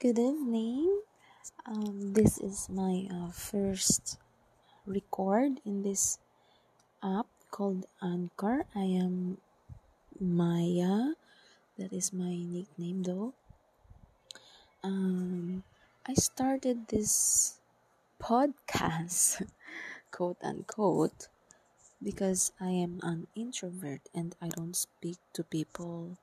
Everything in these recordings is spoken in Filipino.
Good evening. Um, this is my uh, first record in this app called Anchor. I am Maya. That is my nickname, though. Um, I started this podcast, quote unquote, because I am an introvert and I don't speak to people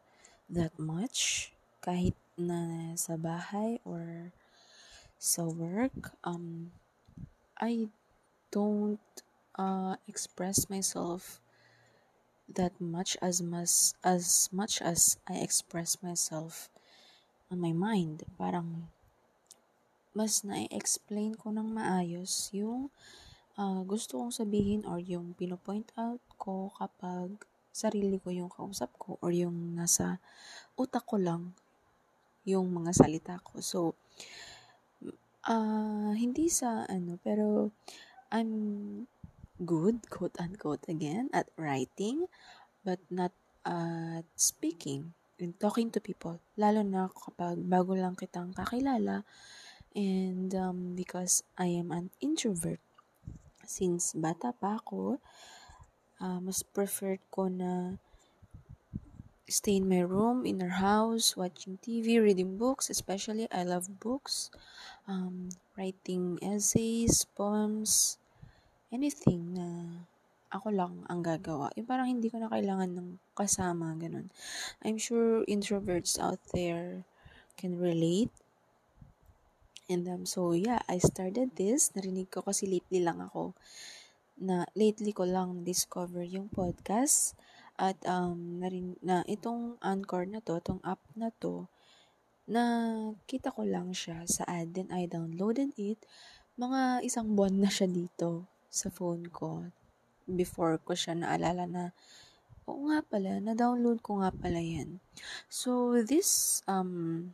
that much. Kahit na sa bahay or sa work, um, I don't uh, express myself that much as much as much as I express myself on my mind. Parang mas na-explain ko ng maayos yung uh, gusto kong sabihin or yung pinopoint out ko kapag sarili ko yung kausap ko or yung nasa utak ko lang yung mga salita ko. So, uh, hindi sa ano, pero I'm good, quote unquote again, at writing, but not at speaking and talking to people. Lalo na kapag bago lang kitang kakilala and um, because I am an introvert. Since bata pa ako, uh, mas preferred ko na stay in my room, in our house, watching TV, reading books. Especially, I love books. Um, writing essays, poems, anything na ako lang ang gagawa. Yung parang hindi ko na kailangan ng kasama, ganun. I'm sure introverts out there can relate. And um, so, yeah, I started this. Narinig ko kasi lately lang ako na lately ko lang discover yung podcast at um, na, rin, na itong Anchor na to, itong app na to, na kita ko lang siya sa ad, then I downloaded it. Mga isang buwan na siya dito sa phone ko. Before ko siya naalala na, oo nga pala, na-download ko nga pala yan. So, this, um,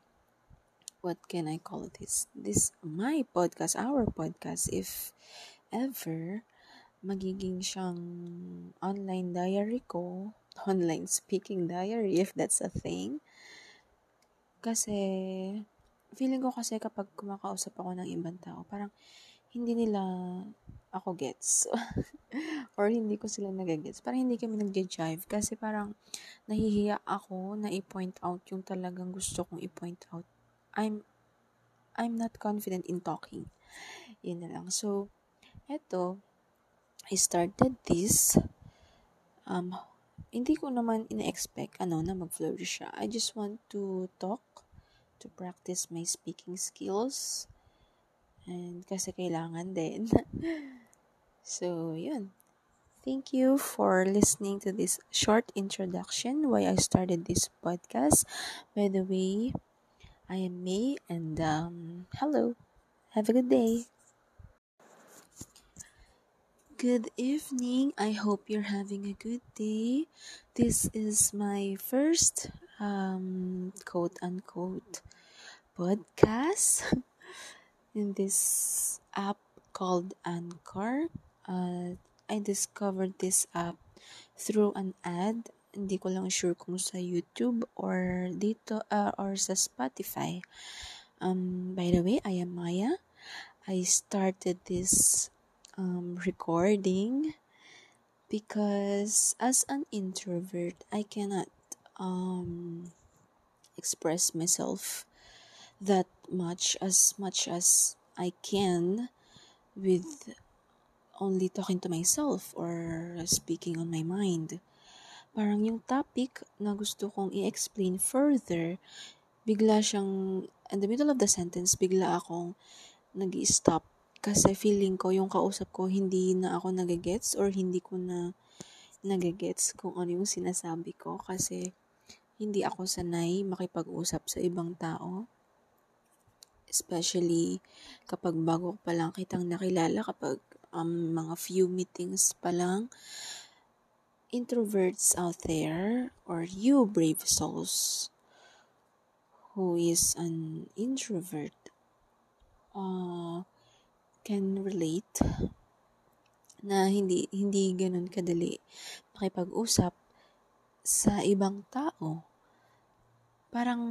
what can I call this? This, my podcast, our podcast, if ever, magiging siyang online diary ko, online speaking diary if that's a thing. Kasi, feeling ko kasi kapag kumakausap ako ng ibang tao, parang hindi nila ako gets. Or hindi ko sila nagagets. Parang hindi kami nag-jive. Kasi parang nahihiya ako na i-point out yung talagang gusto kong i-point out. I'm, I'm not confident in talking. Yun na lang. So, eto, I started this, um, hindi ko naman ina-expect ano na mag-flourish siya. I just want to talk, to practice my speaking skills, and kasi kailangan din. so, yun. Thank you for listening to this short introduction why I started this podcast. By the way, I am May and um, hello. Have a good day. Good evening. I hope you're having a good day. This is my first um, quote unquote podcast in this app called Anchor. Uh, I discovered this app through an ad. Hindi ko lang sure kung sa YouTube or dito uh, or sa Spotify. Um, by the way, I am Maya. I started this um, recording because as an introvert, I cannot um, express myself that much as much as I can with only talking to myself or speaking on my mind. Parang yung topic na gusto kong i-explain further, bigla siyang, in the middle of the sentence, bigla akong nag stop kasi feeling ko yung kausap ko hindi na ako nagagets or hindi ko na nagagets kung ano yung sinasabi ko kasi hindi ako sanay makipag-usap sa ibang tao. Especially kapag bago pa lang kitang nakilala, kapag um, mga few meetings pa lang, introverts out there or you brave souls who is an introvert uh, can relate na hindi hindi ganoon kadali makipag-usap sa ibang tao. parang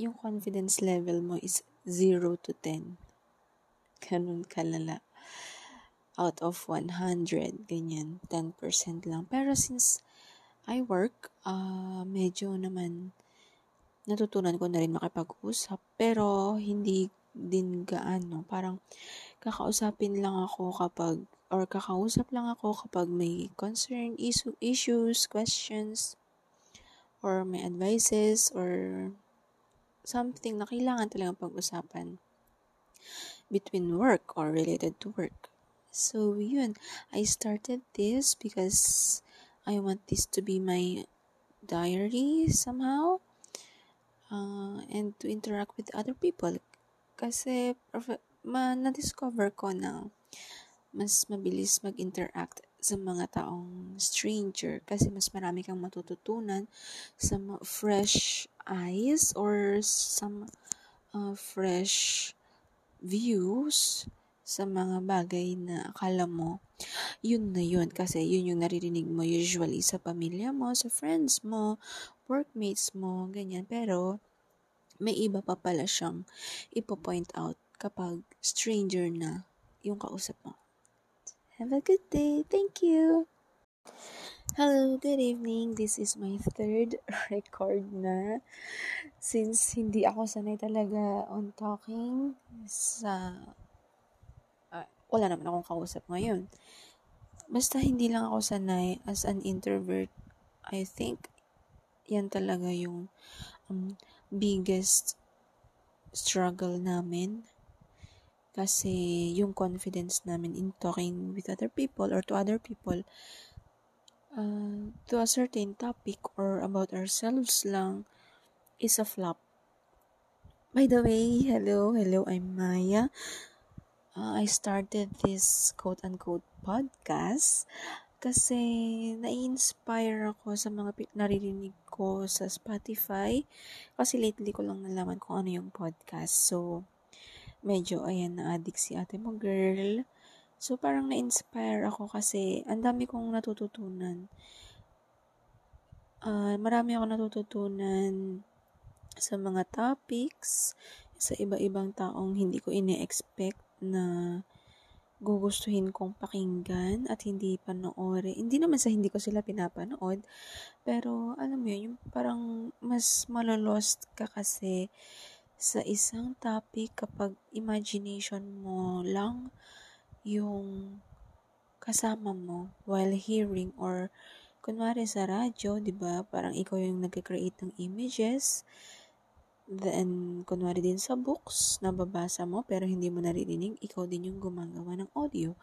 yung confidence level mo is 0 to 10. Ganun kalala. Out of 100, ganyan, 10% lang. Pero since I work, uh, medyo naman natutunan ko na rin makipag-usap. Pero hindi din gaano. Parang kakausapin lang ako kapag or kakausap lang ako kapag may concern, issue, issues, questions, or may advices, or something na kailangan talagang pag-usapan between work or related to work. So, yun. I started this because I want this to be my diary somehow. Uh, and to interact with other people. Kasi, ma na-discover ko na mas mabilis mag-interact sa mga taong stranger kasi mas marami kang matututunan sa fresh eyes or some uh, fresh views sa mga bagay na akala mo yun na yun kasi yun yung naririnig mo usually sa pamilya mo, sa friends mo, workmates mo, ganyan. Pero may iba pa pala siyang ipo-point out kapag stranger na yung kausap mo. Have a good day. Thank you. Hello, good evening. This is my third record na. Since hindi ako sanay talaga on talking sa... Uh, wala naman akong kausap ngayon. Basta hindi lang ako sanay as an introvert. I think yan talaga yung um, biggest struggle namin kasi yung confidence namin in talking with other people or to other people uh, to a certain topic or about ourselves lang is a flop. By the way, hello, hello, I'm Maya. Uh, I started this quote-unquote podcast kasi na-inspire ako sa mga naririnig ko sa Spotify kasi lately ko lang nalaman kung ano yung podcast. So, medyo, ayan, na-addict si ate mo, girl. So, parang na-inspire ako kasi ang dami kong natututunan. Uh, marami ako natututunan sa mga topics, sa iba-ibang taong hindi ko ine-expect na gugustuhin kong pakinggan at hindi panoorin. Hindi naman sa hindi ko sila pinapanood, pero alam mo yun, yung parang mas malolost ka kasi sa isang topic kapag imagination mo lang yung kasama mo while hearing or kunwari sa radyo, 'di ba? Parang ikaw yung nagke-create ng images. Then, kunwari din sa books, nababasa mo pero hindi mo naririnig, ikaw din yung gumagawa ng audio.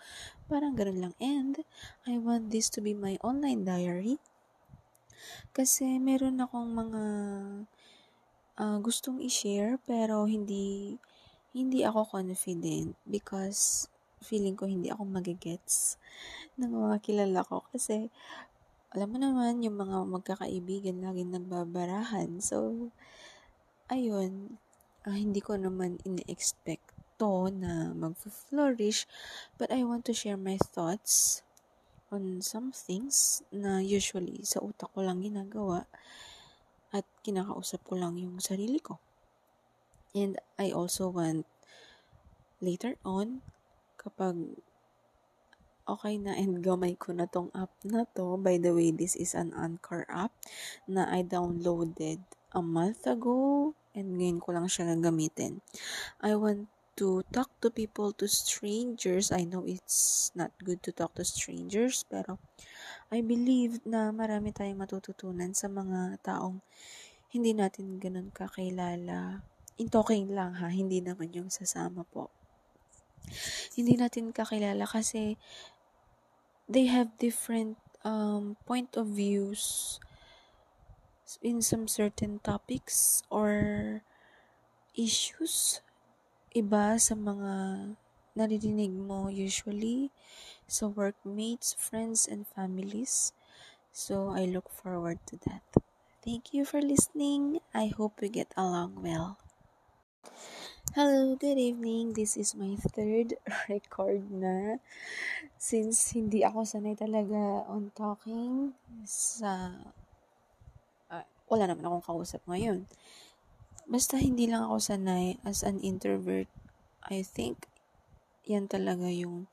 Parang ganun lang. And, I want this to be my online diary. Kasi meron akong mga uh, gustong i-share pero hindi hindi ako confident because feeling ko hindi ako magigets ng mga kilala ko kasi alam mo naman yung mga magkakaibigan laging nagbabarahan so ayun uh, hindi ko naman ine-expect to na mag-flourish but I want to share my thoughts on some things na usually sa utak ko lang ginagawa at kinakausap ko lang yung sarili ko. And I also want later on, kapag okay na and gamay ko na tong app na to, by the way, this is an Anchor app na I downloaded a month ago and ngayon ko lang siya gagamitin. I want to talk to people, to strangers. I know it's not good to talk to strangers, pero I believe na marami tayong matututunan sa mga taong hindi natin ganun kakilala. In talking lang ha, hindi naman yung sasama po. Hindi natin kakilala kasi they have different um, point of views in some certain topics or issues. Iba sa mga naririnig mo usually sa workmates, friends, and families. So I look forward to that. Thank you for listening. I hope we get along well. Hello, good evening. This is my third record na. Since hindi ako sanay talaga on talking sa... Wala naman akong kausap ngayon. basta hindi lang ako sanay as an introvert. I think yan talaga yung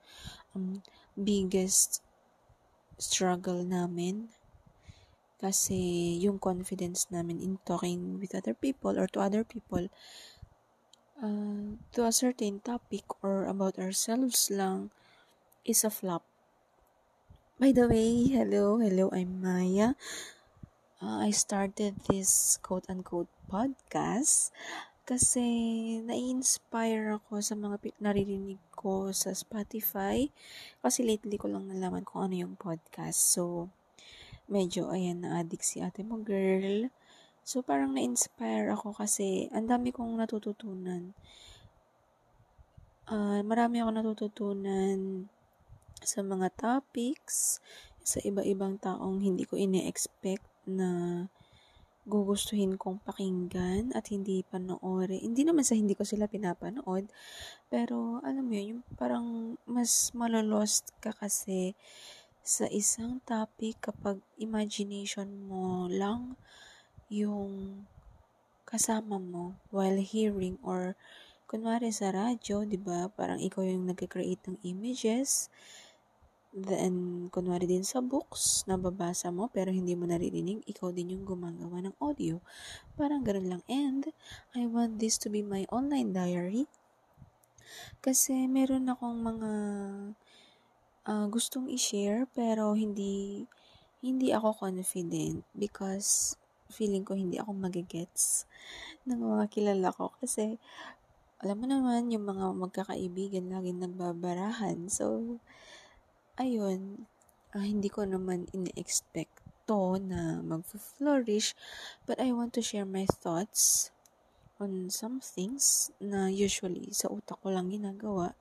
um, biggest struggle namin kasi yung confidence namin in talking with other people or to other people uh, to a certain topic or about ourselves lang is a flop. By the way, hello, hello, I'm Maya. Uh, I started this quote-unquote podcast kasi na-inspire ako sa mga naririnig ko sa Spotify kasi lately ko lang nalaman kung ano yung podcast. So, medyo, ayan, na-addict si ate mo, girl. So, parang na-inspire ako kasi ang dami kong natututunan. Uh, marami ako natututunan sa mga topics, sa iba-ibang taong hindi ko ine-expect na gugustuhin kong pakinggan at hindi panoorin. Hindi naman sa hindi ko sila pinapanood, pero alam mo yun, yung parang mas malolost ka kasi sa isang topic kapag imagination mo lang yung kasama mo while hearing or kunwari sa radyo, 'di ba? Parang ikaw yung nagke-create ng images. Then, kunwari din sa books, nababasa mo pero hindi mo naririnig, ikaw din yung gumagawa ng audio. Parang ganun lang. And, I want this to be my online diary. Kasi meron akong mga uh, gustong i-share pero hindi hindi ako confident because feeling ko hindi ako magigets ng mga kilala ko kasi alam mo naman yung mga magkakaibigan laging nagbabarahan so ayun uh, hindi ko naman in-expect to na mag-flourish but I want to share my thoughts on some things na usually sa utak ko lang ginagawa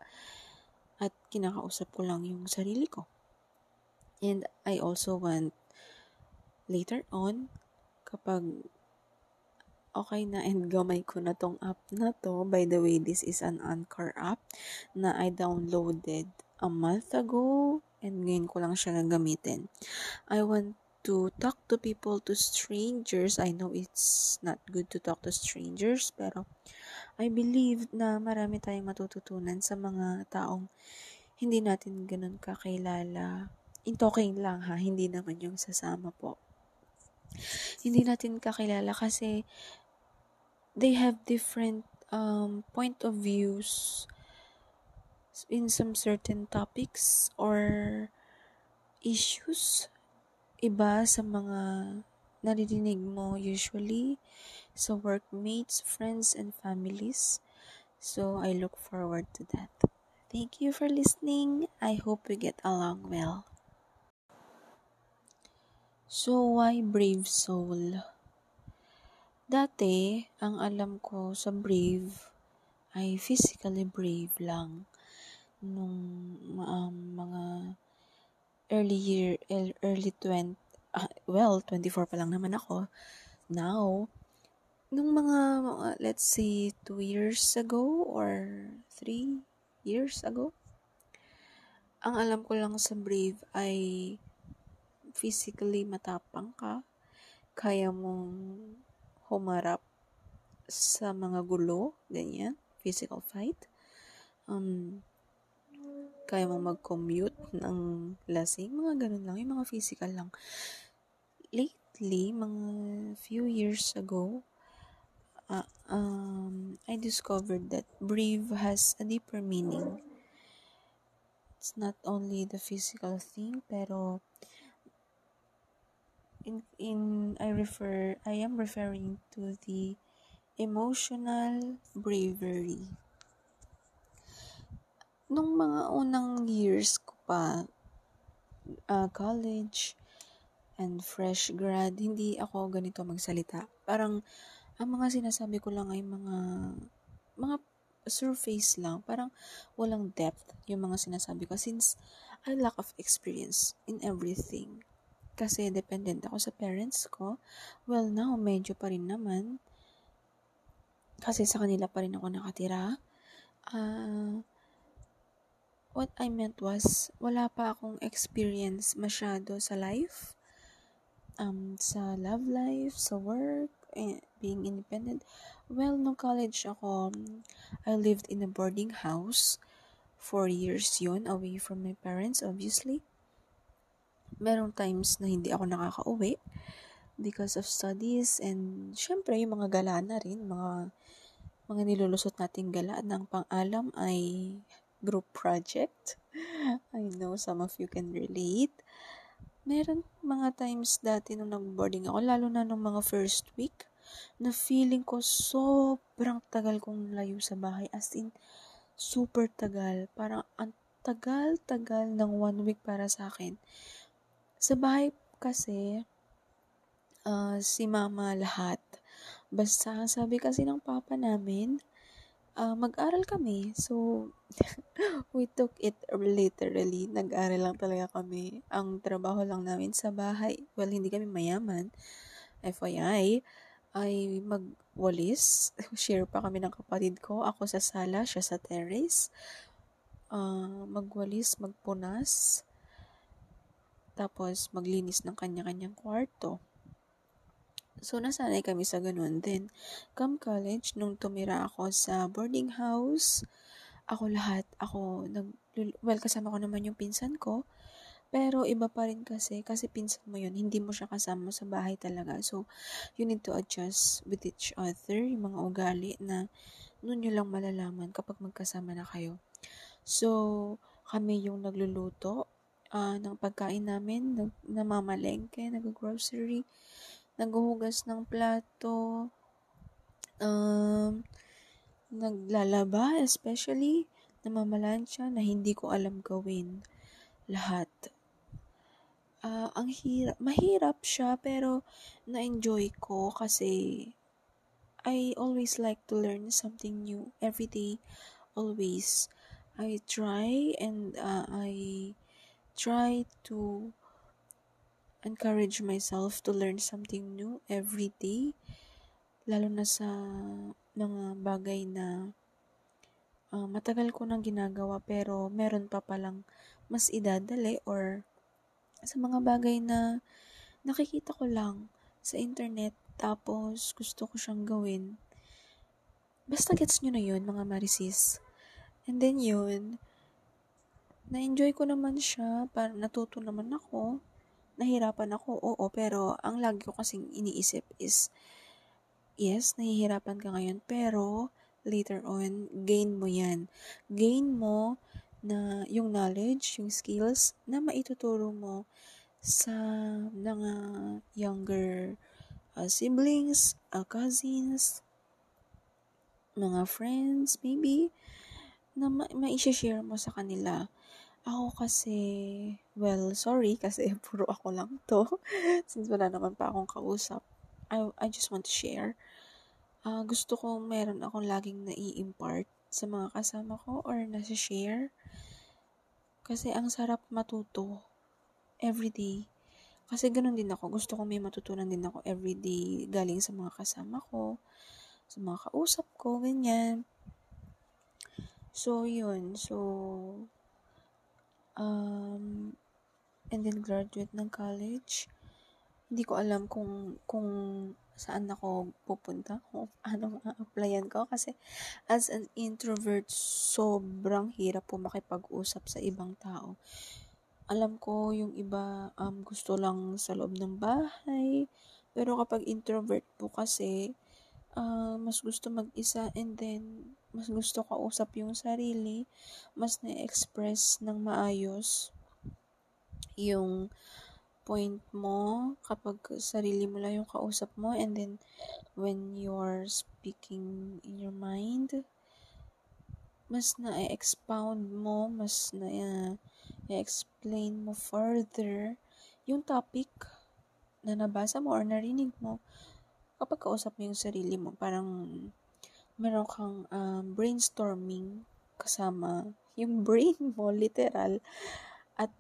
at kinakausap ko lang yung sarili ko. And I also want later on, kapag okay na and gamay ko na tong app na to. By the way, this is an Anchor app na I downloaded a month ago and ngayon ko lang siya gagamitin. I want to talk to people, to strangers. I know it's not good to talk to strangers, pero I believe na marami tayong matututunan sa mga taong hindi natin ganun kakilala. In talking lang ha, hindi naman yung sasama po. Hindi natin kakilala kasi they have different um, point of views in some certain topics or issues iba sa mga naririnig mo usually sa workmates, friends, and families. So, I look forward to that. Thank you for listening. I hope we get along well. So, why brave soul? Dati, ang alam ko sa brave ay physically brave lang. Nung um, mga early year, early 20, uh, well, 24 pa lang naman ako. Now, nung mga, let's say, two years ago or three years ago, ang alam ko lang sa Brave ay physically matapang ka, kaya mong humarap sa mga gulo, ganyan, physical fight. Um, kaya mo mag-commute ng lasing, mga ganun lang, yung mga physical lang. Lately, mga few years ago, uh, um, I discovered that brave has a deeper meaning. It's not only the physical thing, pero in in I refer I am referring to the emotional bravery. Nung mga unang years ko pa, uh, college and fresh grad, hindi ako ganito magsalita. Parang ang mga sinasabi ko lang ay mga mga surface lang. Parang walang depth yung mga sinasabi ko since I lack of experience in everything. Kasi dependent ako sa parents ko. Well, now, medyo pa rin naman. Kasi sa kanila pa rin ako nakatira. Uh, what I meant was, wala pa akong experience masyado sa life. Um, sa love life, sa work, eh, being independent, Well, nung college ako, I lived in a boarding house. Four years yun, away from my parents, obviously. Merong times na hindi ako nakaka-uwi because of studies and syempre yung mga gala na rin, mga mga nilulusot nating gala na ang pang-alam ay group project. I know some of you can relate. Meron mga times dati nung nag-boarding ako, lalo na nung mga first week, na feeling ko sobrang tagal kong layo sa bahay. As in, super tagal. Parang ang tagal-tagal ng one week para sa akin. Sa bahay kasi, uh, si mama lahat. Basta, sabi kasi ng papa namin, uh, mag-aral kami. So, we took it literally. Nag-aral lang talaga kami. Ang trabaho lang namin sa bahay, well, hindi kami mayaman. FYI, ay magwalis. Share pa kami ng kapatid ko. Ako sa sala, siya sa terrace. Uh, magwalis, magpunas. Tapos, maglinis ng kanya-kanyang kwarto. So, nasanay kami sa ganun din. Come college, nung tumira ako sa boarding house, ako lahat, ako, nag, well, kasama ko naman yung pinsan ko. Pero iba pa rin kasi, kasi pinsan mo yun, hindi mo siya kasama sa bahay talaga. So, you need to adjust with each other, yung mga ugali na noon nyo lang malalaman kapag magkasama na kayo. So, kami yung nagluluto uh, ng pagkain namin, nag, namamalengke, nag-grocery, naghuhugas ng plato, um, naglalaba, especially, namamalansya na hindi ko alam gawin lahat uh, ang hirap, mahirap siya pero na-enjoy ko kasi I always like to learn something new every day, always. I try and uh, I try to encourage myself to learn something new every day, lalo na sa mga bagay na uh, matagal ko nang ginagawa pero meron pa palang mas idadali or sa mga bagay na nakikita ko lang sa internet tapos gusto ko siyang gawin. Basta gets nyo na yun, mga marisis. And then yun, na-enjoy ko naman siya, para natuto naman ako, nahirapan ako, oo, pero ang lagi ko kasing iniisip is, yes, nahihirapan ka ngayon, pero later on, gain mo yan. Gain mo na yung knowledge, yung skills na maituturo mo sa mga younger uh, siblings, uh, cousins, mga friends, maybe, na ma- ma-share mo sa kanila. Ako kasi, well, sorry kasi puro ako lang to. Since wala naman pa akong kausap. I, I just want to share. Uh, gusto ko meron akong laging nai-impart sa mga kasama ko or nasa share kasi ang sarap matuto everyday. Kasi ganun din ako. Gusto ko may matutunan din ako everyday galing sa mga kasama ko, sa mga kausap ko, ganyan. So, yun. So, um, and then graduate ng college. Hindi ko alam kung, kung saan ako pupunta, kung anong a-applyan ko. Kasi as an introvert, sobrang hirap po makipag-usap sa ibang tao. Alam ko yung iba um, gusto lang sa loob ng bahay. Pero kapag introvert po kasi, uh, mas gusto mag-isa and then mas gusto kausap yung sarili, mas na-express ng maayos yung point mo kapag sarili mo lang yung kausap mo. And then when you're speaking in your mind mas na-expound mo mas na-explain mo further yung topic na nabasa mo or narinig mo kapag kausap mo yung sarili mo. Parang meron kang um, brainstorming kasama yung brain mo literal at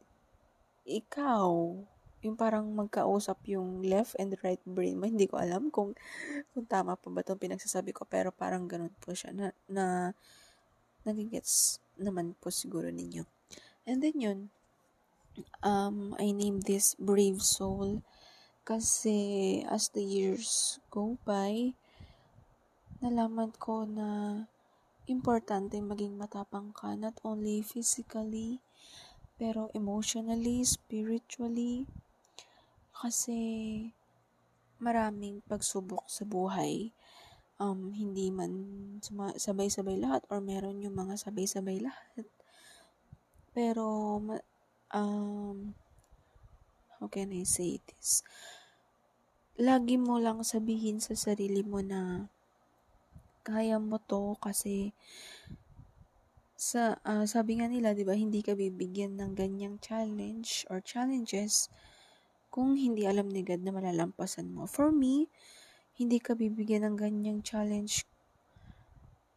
ikaw yung parang magkausap yung left and right brain mo. Hindi ko alam kung, kung tama pa ba itong pinagsasabi ko, pero parang ganun po siya na, na nagigets naman po siguro ninyo. And then yun, um, I named this Brave Soul kasi as the years go by, nalaman ko na importante maging matapang ka, not only physically, pero emotionally, spiritually. Kasi maraming pagsubok sa buhay. Um, hindi man sabay-sabay lahat or meron yung mga sabay-sabay lahat. Pero, um, how can I say this? Lagi mo lang sabihin sa sarili mo na kaya mo to kasi sa uh, sabi nga nila 'di ba hindi ka bibigyan ng ganyang challenge or challenges kung hindi alam ni God na malalampasan mo. For me, hindi ka bibigyan ng ganyang challenge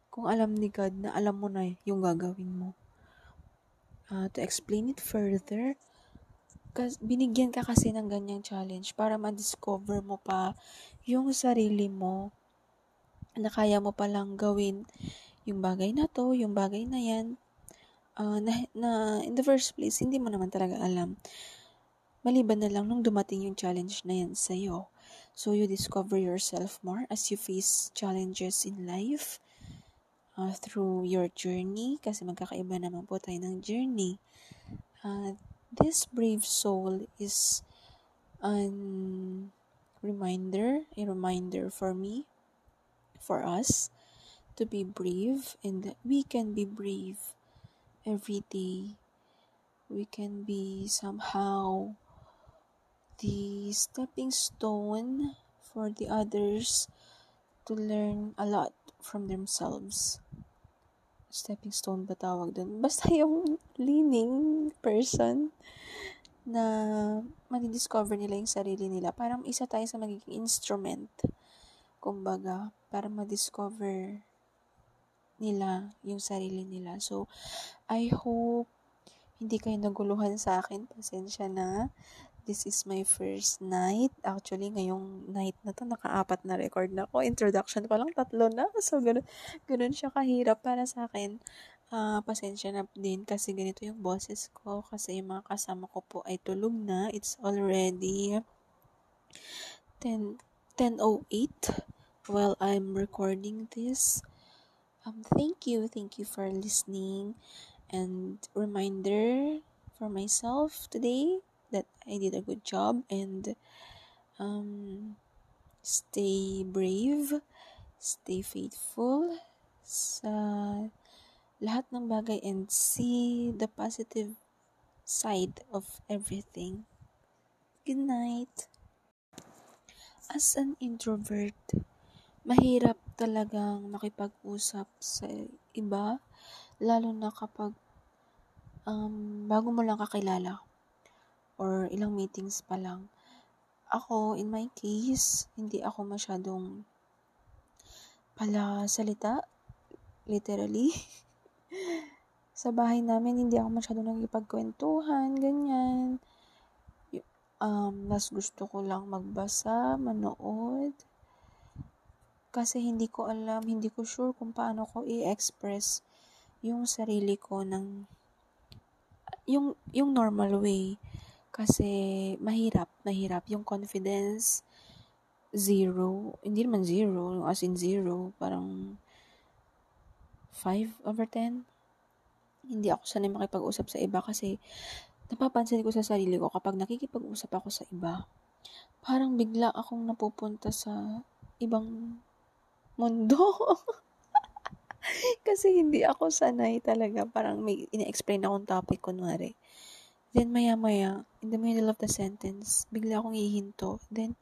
kung alam ni God na alam mo na yung gagawin mo. Uh, to explain it further, Kas, binigyan ka kasi ng ganyang challenge para ma-discover mo pa yung sarili mo na kaya mo palang gawin yung bagay na to, yung bagay na yan, uh, na, na in the first place, hindi mo naman talaga alam. Maliban na lang nung dumating yung challenge na yan sa'yo. So, you discover yourself more as you face challenges in life uh, through your journey kasi magkakaiba naman po tayo ng journey. Uh, This brave soul is an reminder, a reminder for me, for us, to be brave and that we can be brave every day. We can be somehow the stepping stone for the others to learn a lot from themselves stepping stone ba tawag dun? Basta yung leaning person na madidiscover nila yung sarili nila. Parang isa tayo sa magiging instrument. Kumbaga, para madiscover nila yung sarili nila. So, I hope hindi kayo naguluhan sa akin. Pasensya na. This is my first night. Actually, ngayong night na to, nakaapat na record na ko. Introduction pa lang, tatlo na. So, ganun, ganun siya kahirap para sa akin. Uh, pasensya na din kasi ganito yung boses ko. Kasi yung mga kasama ko po ay tulog na. It's already 10, 10.08 while I'm recording this. Um, thank you. Thank you for listening. And reminder for myself today that I did a good job and um, stay brave, stay faithful sa lahat ng bagay and see the positive side of everything. Good night. As an introvert, mahirap talagang makipag-usap sa iba, lalo na kapag um, bago mo lang kakilala or ilang meetings pa lang. Ako, in my case, hindi ako masyadong pala salita, literally. sa bahay namin, hindi ako masyadong nagipagkwentuhan, ganyan. Um, mas gusto ko lang magbasa, manood. Kasi hindi ko alam, hindi ko sure kung paano ko i-express yung sarili ko ng yung yung normal way kasi mahirap, mahirap. Yung confidence, zero. Hindi naman zero, as in zero. Parang 5 over 10. Hindi ako sanay makipag-usap sa iba kasi napapansin ko sa sarili ko kapag nakikipag-usap ako sa iba, parang bigla akong napupunta sa ibang mundo. kasi hindi ako sanay talaga. Parang may ina-explain akong topic, kunwari. Then, maya-maya, in the middle of the sentence, bigla akong ihinto. Then,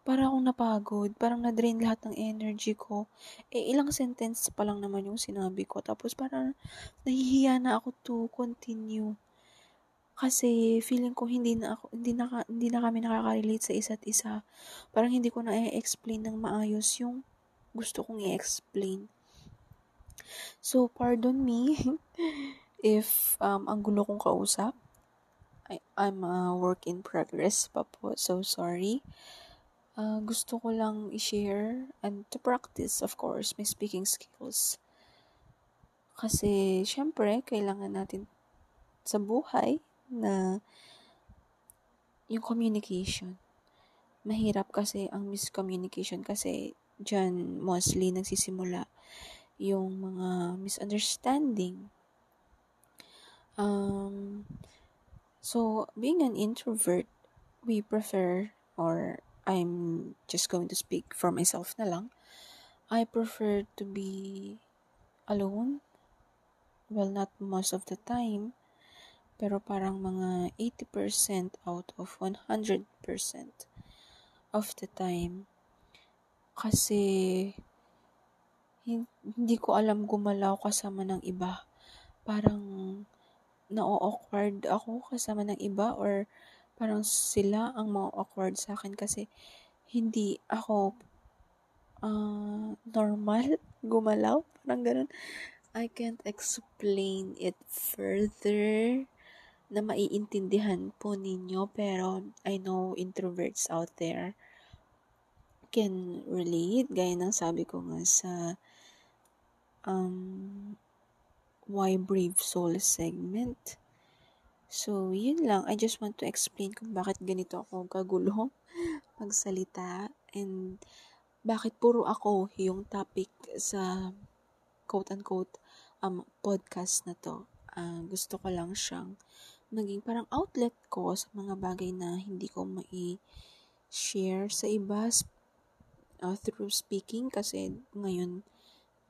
para akong napagod, parang na-drain lahat ng energy ko. Eh, ilang sentence pa lang naman yung sinabi ko. Tapos, parang nahihiya na ako to continue. Kasi, feeling ko hindi na ako, hindi na, hindi na kami nakaka-relate sa isa't isa. Parang hindi ko na i-explain ng maayos yung gusto kong i-explain. So, pardon me if um, ang gulo kong kausap. I, I'm a work in progress pa po. So, sorry. Uh, gusto ko lang i-share and to practice, of course, my speaking skills. Kasi, syempre, kailangan natin sa buhay na yung communication. Mahirap kasi ang miscommunication kasi dyan mostly nagsisimula yung mga misunderstanding. Um, so, being an introvert, we prefer, or I'm just going to speak for myself na lang, I prefer to be alone. Well, not most of the time, pero parang mga 80% out of 100% of the time. Kasi, hindi ko alam gumalaw kasama ng iba. Parang na-awkward ako kasama ng iba or parang sila ang ma-awkward sa akin kasi hindi ako uh, normal gumalaw. Parang ganun. I can't explain it further na maiintindihan po ninyo pero I know introverts out there can relate gaya ng sabi ko nga sa um, Why Brave Soul segment. So, yun lang. I just want to explain kung bakit ganito ako kagulo magsalita and bakit puro ako yung topic sa quote-unquote um, podcast na to. Uh, gusto ko lang siyang maging parang outlet ko sa mga bagay na hindi ko mai-share sa iba uh, through speaking kasi ngayon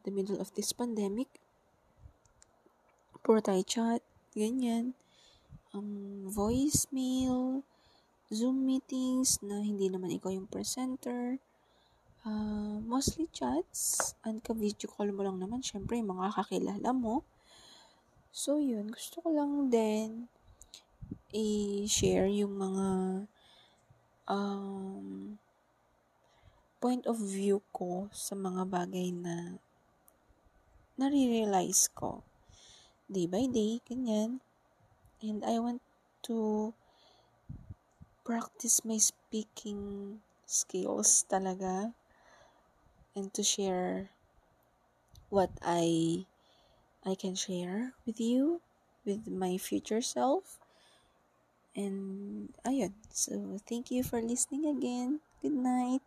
the middle of this pandemic, puro tayo chat, ganyan. Um, voicemail, Zoom meetings na hindi naman ikaw yung presenter. Uh, mostly chats. And ka-video call mo lang naman, syempre, yung mga kakilala mo. So, yun. Gusto ko lang din i-share yung mga um, point of view ko sa mga bagay na nare-realize ko. Day by day, ganyan. And I want to practice my speaking skills talaga and to share what I I can share with you with my future self. And ayun. So thank you for listening again. Good night